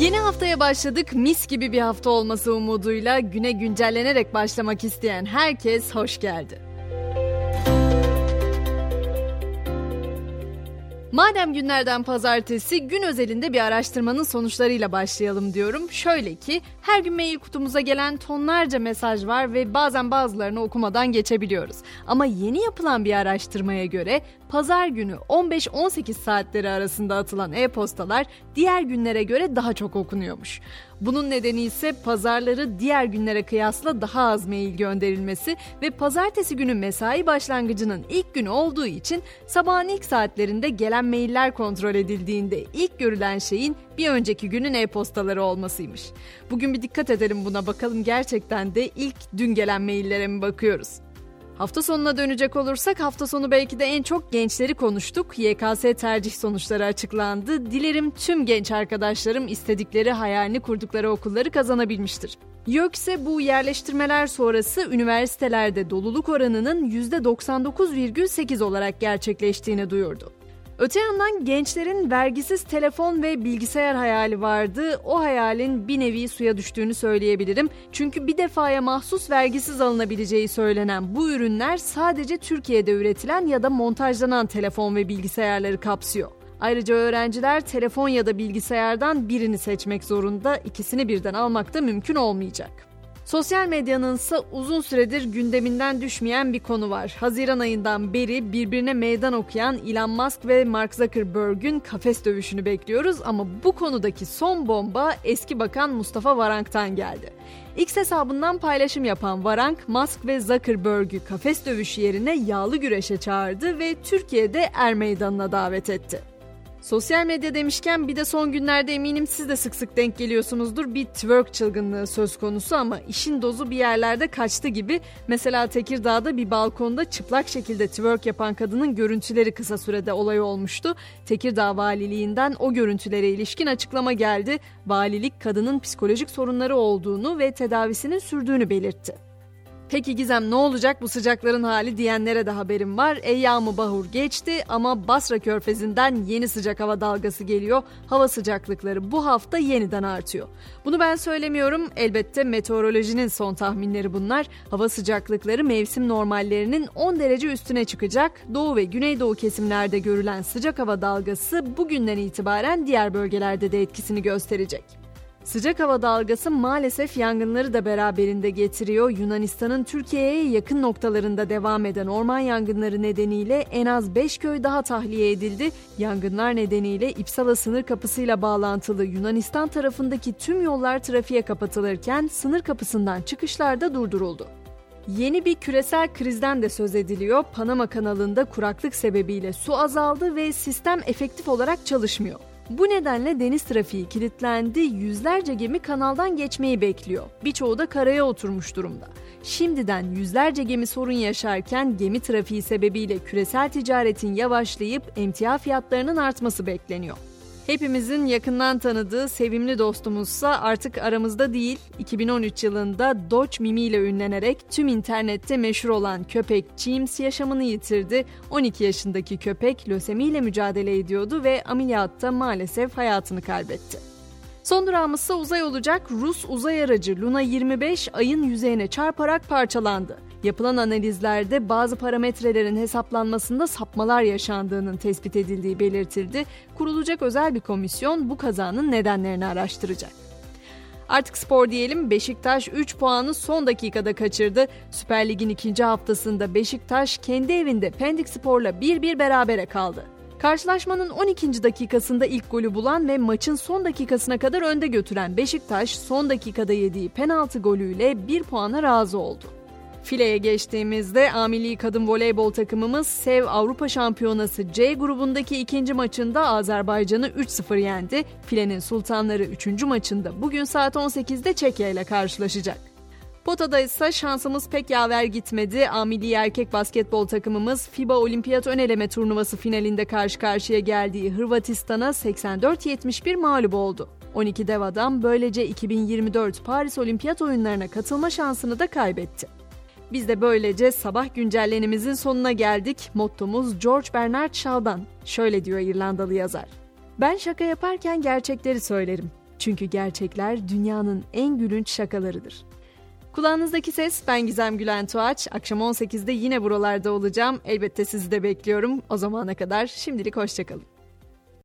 Yeni haftaya başladık. Mis gibi bir hafta olması umuduyla güne güncellenerek başlamak isteyen herkes hoş geldi. Madem günlerden pazartesi gün özelinde bir araştırmanın sonuçlarıyla başlayalım diyorum. Şöyle ki her gün mail kutumuza gelen tonlarca mesaj var ve bazen bazılarını okumadan geçebiliyoruz. Ama yeni yapılan bir araştırmaya göre pazar günü 15-18 saatleri arasında atılan e-postalar diğer günlere göre daha çok okunuyormuş. Bunun nedeni ise pazarları diğer günlere kıyasla daha az mail gönderilmesi ve pazartesi günü mesai başlangıcının ilk günü olduğu için sabahın ilk saatlerinde gelen mailler kontrol edildiğinde ilk görülen şeyin bir önceki günün e-postaları olmasıymış. Bugün bir dikkat edelim buna bakalım gerçekten de ilk dün gelen maillere mi bakıyoruz? Hafta sonuna dönecek olursak hafta sonu belki de en çok gençleri konuştuk. YKS tercih sonuçları açıklandı. Dilerim tüm genç arkadaşlarım istedikleri hayalini kurdukları okulları kazanabilmiştir. YÖKSE bu yerleştirmeler sonrası üniversitelerde doluluk oranının %99,8 olarak gerçekleştiğini duyurdu. Öte yandan gençlerin vergisiz telefon ve bilgisayar hayali vardı. O hayalin bir nevi suya düştüğünü söyleyebilirim. Çünkü bir defaya mahsus vergisiz alınabileceği söylenen bu ürünler sadece Türkiye'de üretilen ya da montajlanan telefon ve bilgisayarları kapsıyor. Ayrıca öğrenciler telefon ya da bilgisayardan birini seçmek zorunda, ikisini birden almak da mümkün olmayacak. Sosyal medyanın ise uzun süredir gündeminden düşmeyen bir konu var. Haziran ayından beri birbirine meydan okuyan Elon Musk ve Mark Zuckerberg'ün kafes dövüşünü bekliyoruz ama bu konudaki son bomba eski bakan Mustafa Varank'tan geldi. X hesabından paylaşım yapan Varank, Musk ve Zuckerberg'ü kafes dövüşü yerine yağlı güreşe çağırdı ve Türkiye'de er meydanına davet etti. Sosyal medya demişken bir de son günlerde eminim siz de sık sık denk geliyorsunuzdur. Bir twerk çılgınlığı söz konusu ama işin dozu bir yerlerde kaçtı gibi. Mesela Tekirdağ'da bir balkonda çıplak şekilde twerk yapan kadının görüntüleri kısa sürede olay olmuştu. Tekirdağ Valiliğinden o görüntülere ilişkin açıklama geldi. Valilik kadının psikolojik sorunları olduğunu ve tedavisinin sürdüğünü belirtti. Peki Gizem ne olacak bu sıcakların hali diyenlere de haberim var. Eyyamı bahur geçti ama Basra Körfezi'nden yeni sıcak hava dalgası geliyor. Hava sıcaklıkları bu hafta yeniden artıyor. Bunu ben söylemiyorum. Elbette meteorolojinin son tahminleri bunlar. Hava sıcaklıkları mevsim normallerinin 10 derece üstüne çıkacak. Doğu ve güneydoğu kesimlerde görülen sıcak hava dalgası bugünden itibaren diğer bölgelerde de etkisini gösterecek. Sıcak hava dalgası maalesef yangınları da beraberinde getiriyor. Yunanistan'ın Türkiye'ye yakın noktalarında devam eden orman yangınları nedeniyle en az 5 köy daha tahliye edildi. Yangınlar nedeniyle İpsala sınır kapısıyla bağlantılı Yunanistan tarafındaki tüm yollar trafiğe kapatılırken sınır kapısından çıkışlar da durduruldu. Yeni bir küresel krizden de söz ediliyor. Panama kanalında kuraklık sebebiyle su azaldı ve sistem efektif olarak çalışmıyor. Bu nedenle deniz trafiği kilitlendi, yüzlerce gemi kanaldan geçmeyi bekliyor. Birçoğu da karaya oturmuş durumda. Şimdiden yüzlerce gemi sorun yaşarken gemi trafiği sebebiyle küresel ticaretin yavaşlayıp emtia fiyatlarının artması bekleniyor. Hepimizin yakından tanıdığı sevimli dostumuzsa artık aramızda değil. 2013 yılında Dodge Mimi ile ünlenerek tüm internette meşhur olan köpek James yaşamını yitirdi. 12 yaşındaki köpek lösemi ile mücadele ediyordu ve ameliyatta maalesef hayatını kaybetti. Son durağımızsa uzay olacak. Rus uzay aracı Luna 25 ayın yüzeyine çarparak parçalandı. Yapılan analizlerde bazı parametrelerin hesaplanmasında sapmalar yaşandığının tespit edildiği belirtildi. Kurulacak özel bir komisyon bu kazanın nedenlerini araştıracak. Artık spor diyelim Beşiktaş 3 puanı son dakikada kaçırdı. Süper Lig'in ikinci haftasında Beşiktaş kendi evinde Pendik Spor'la 1-1 berabere kaldı. Karşılaşmanın 12. dakikasında ilk golü bulan ve maçın son dakikasına kadar önde götüren Beşiktaş son dakikada yediği penaltı golüyle 1 puana razı oldu. Fileye geçtiğimizde A Kadın Voleybol takımımız Sev Avrupa Şampiyonası C grubundaki ikinci maçında Azerbaycan'ı 3-0 yendi. Filenin Sultanları 3. maçında bugün saat 18'de Çekya ile karşılaşacak. Potada ise şansımız pek yaver gitmedi. A erkek basketbol takımımız FIBA Olimpiyat Öneleme Turnuvası finalinde karşı karşıya geldiği Hırvatistan'a 84-71 mağlup oldu. 12 dev adam böylece 2024 Paris Olimpiyat oyunlarına katılma şansını da kaybetti. Biz de böylece sabah güncellenimizin sonuna geldik. Mottomuz George Bernard Shaw'dan. Şöyle diyor İrlandalı yazar. Ben şaka yaparken gerçekleri söylerim. Çünkü gerçekler dünyanın en gülünç şakalarıdır. Kulağınızdaki ses ben Gizem Gülen Tuğaç. Akşam 18'de yine buralarda olacağım. Elbette sizi de bekliyorum. O zamana kadar şimdilik hoşçakalın.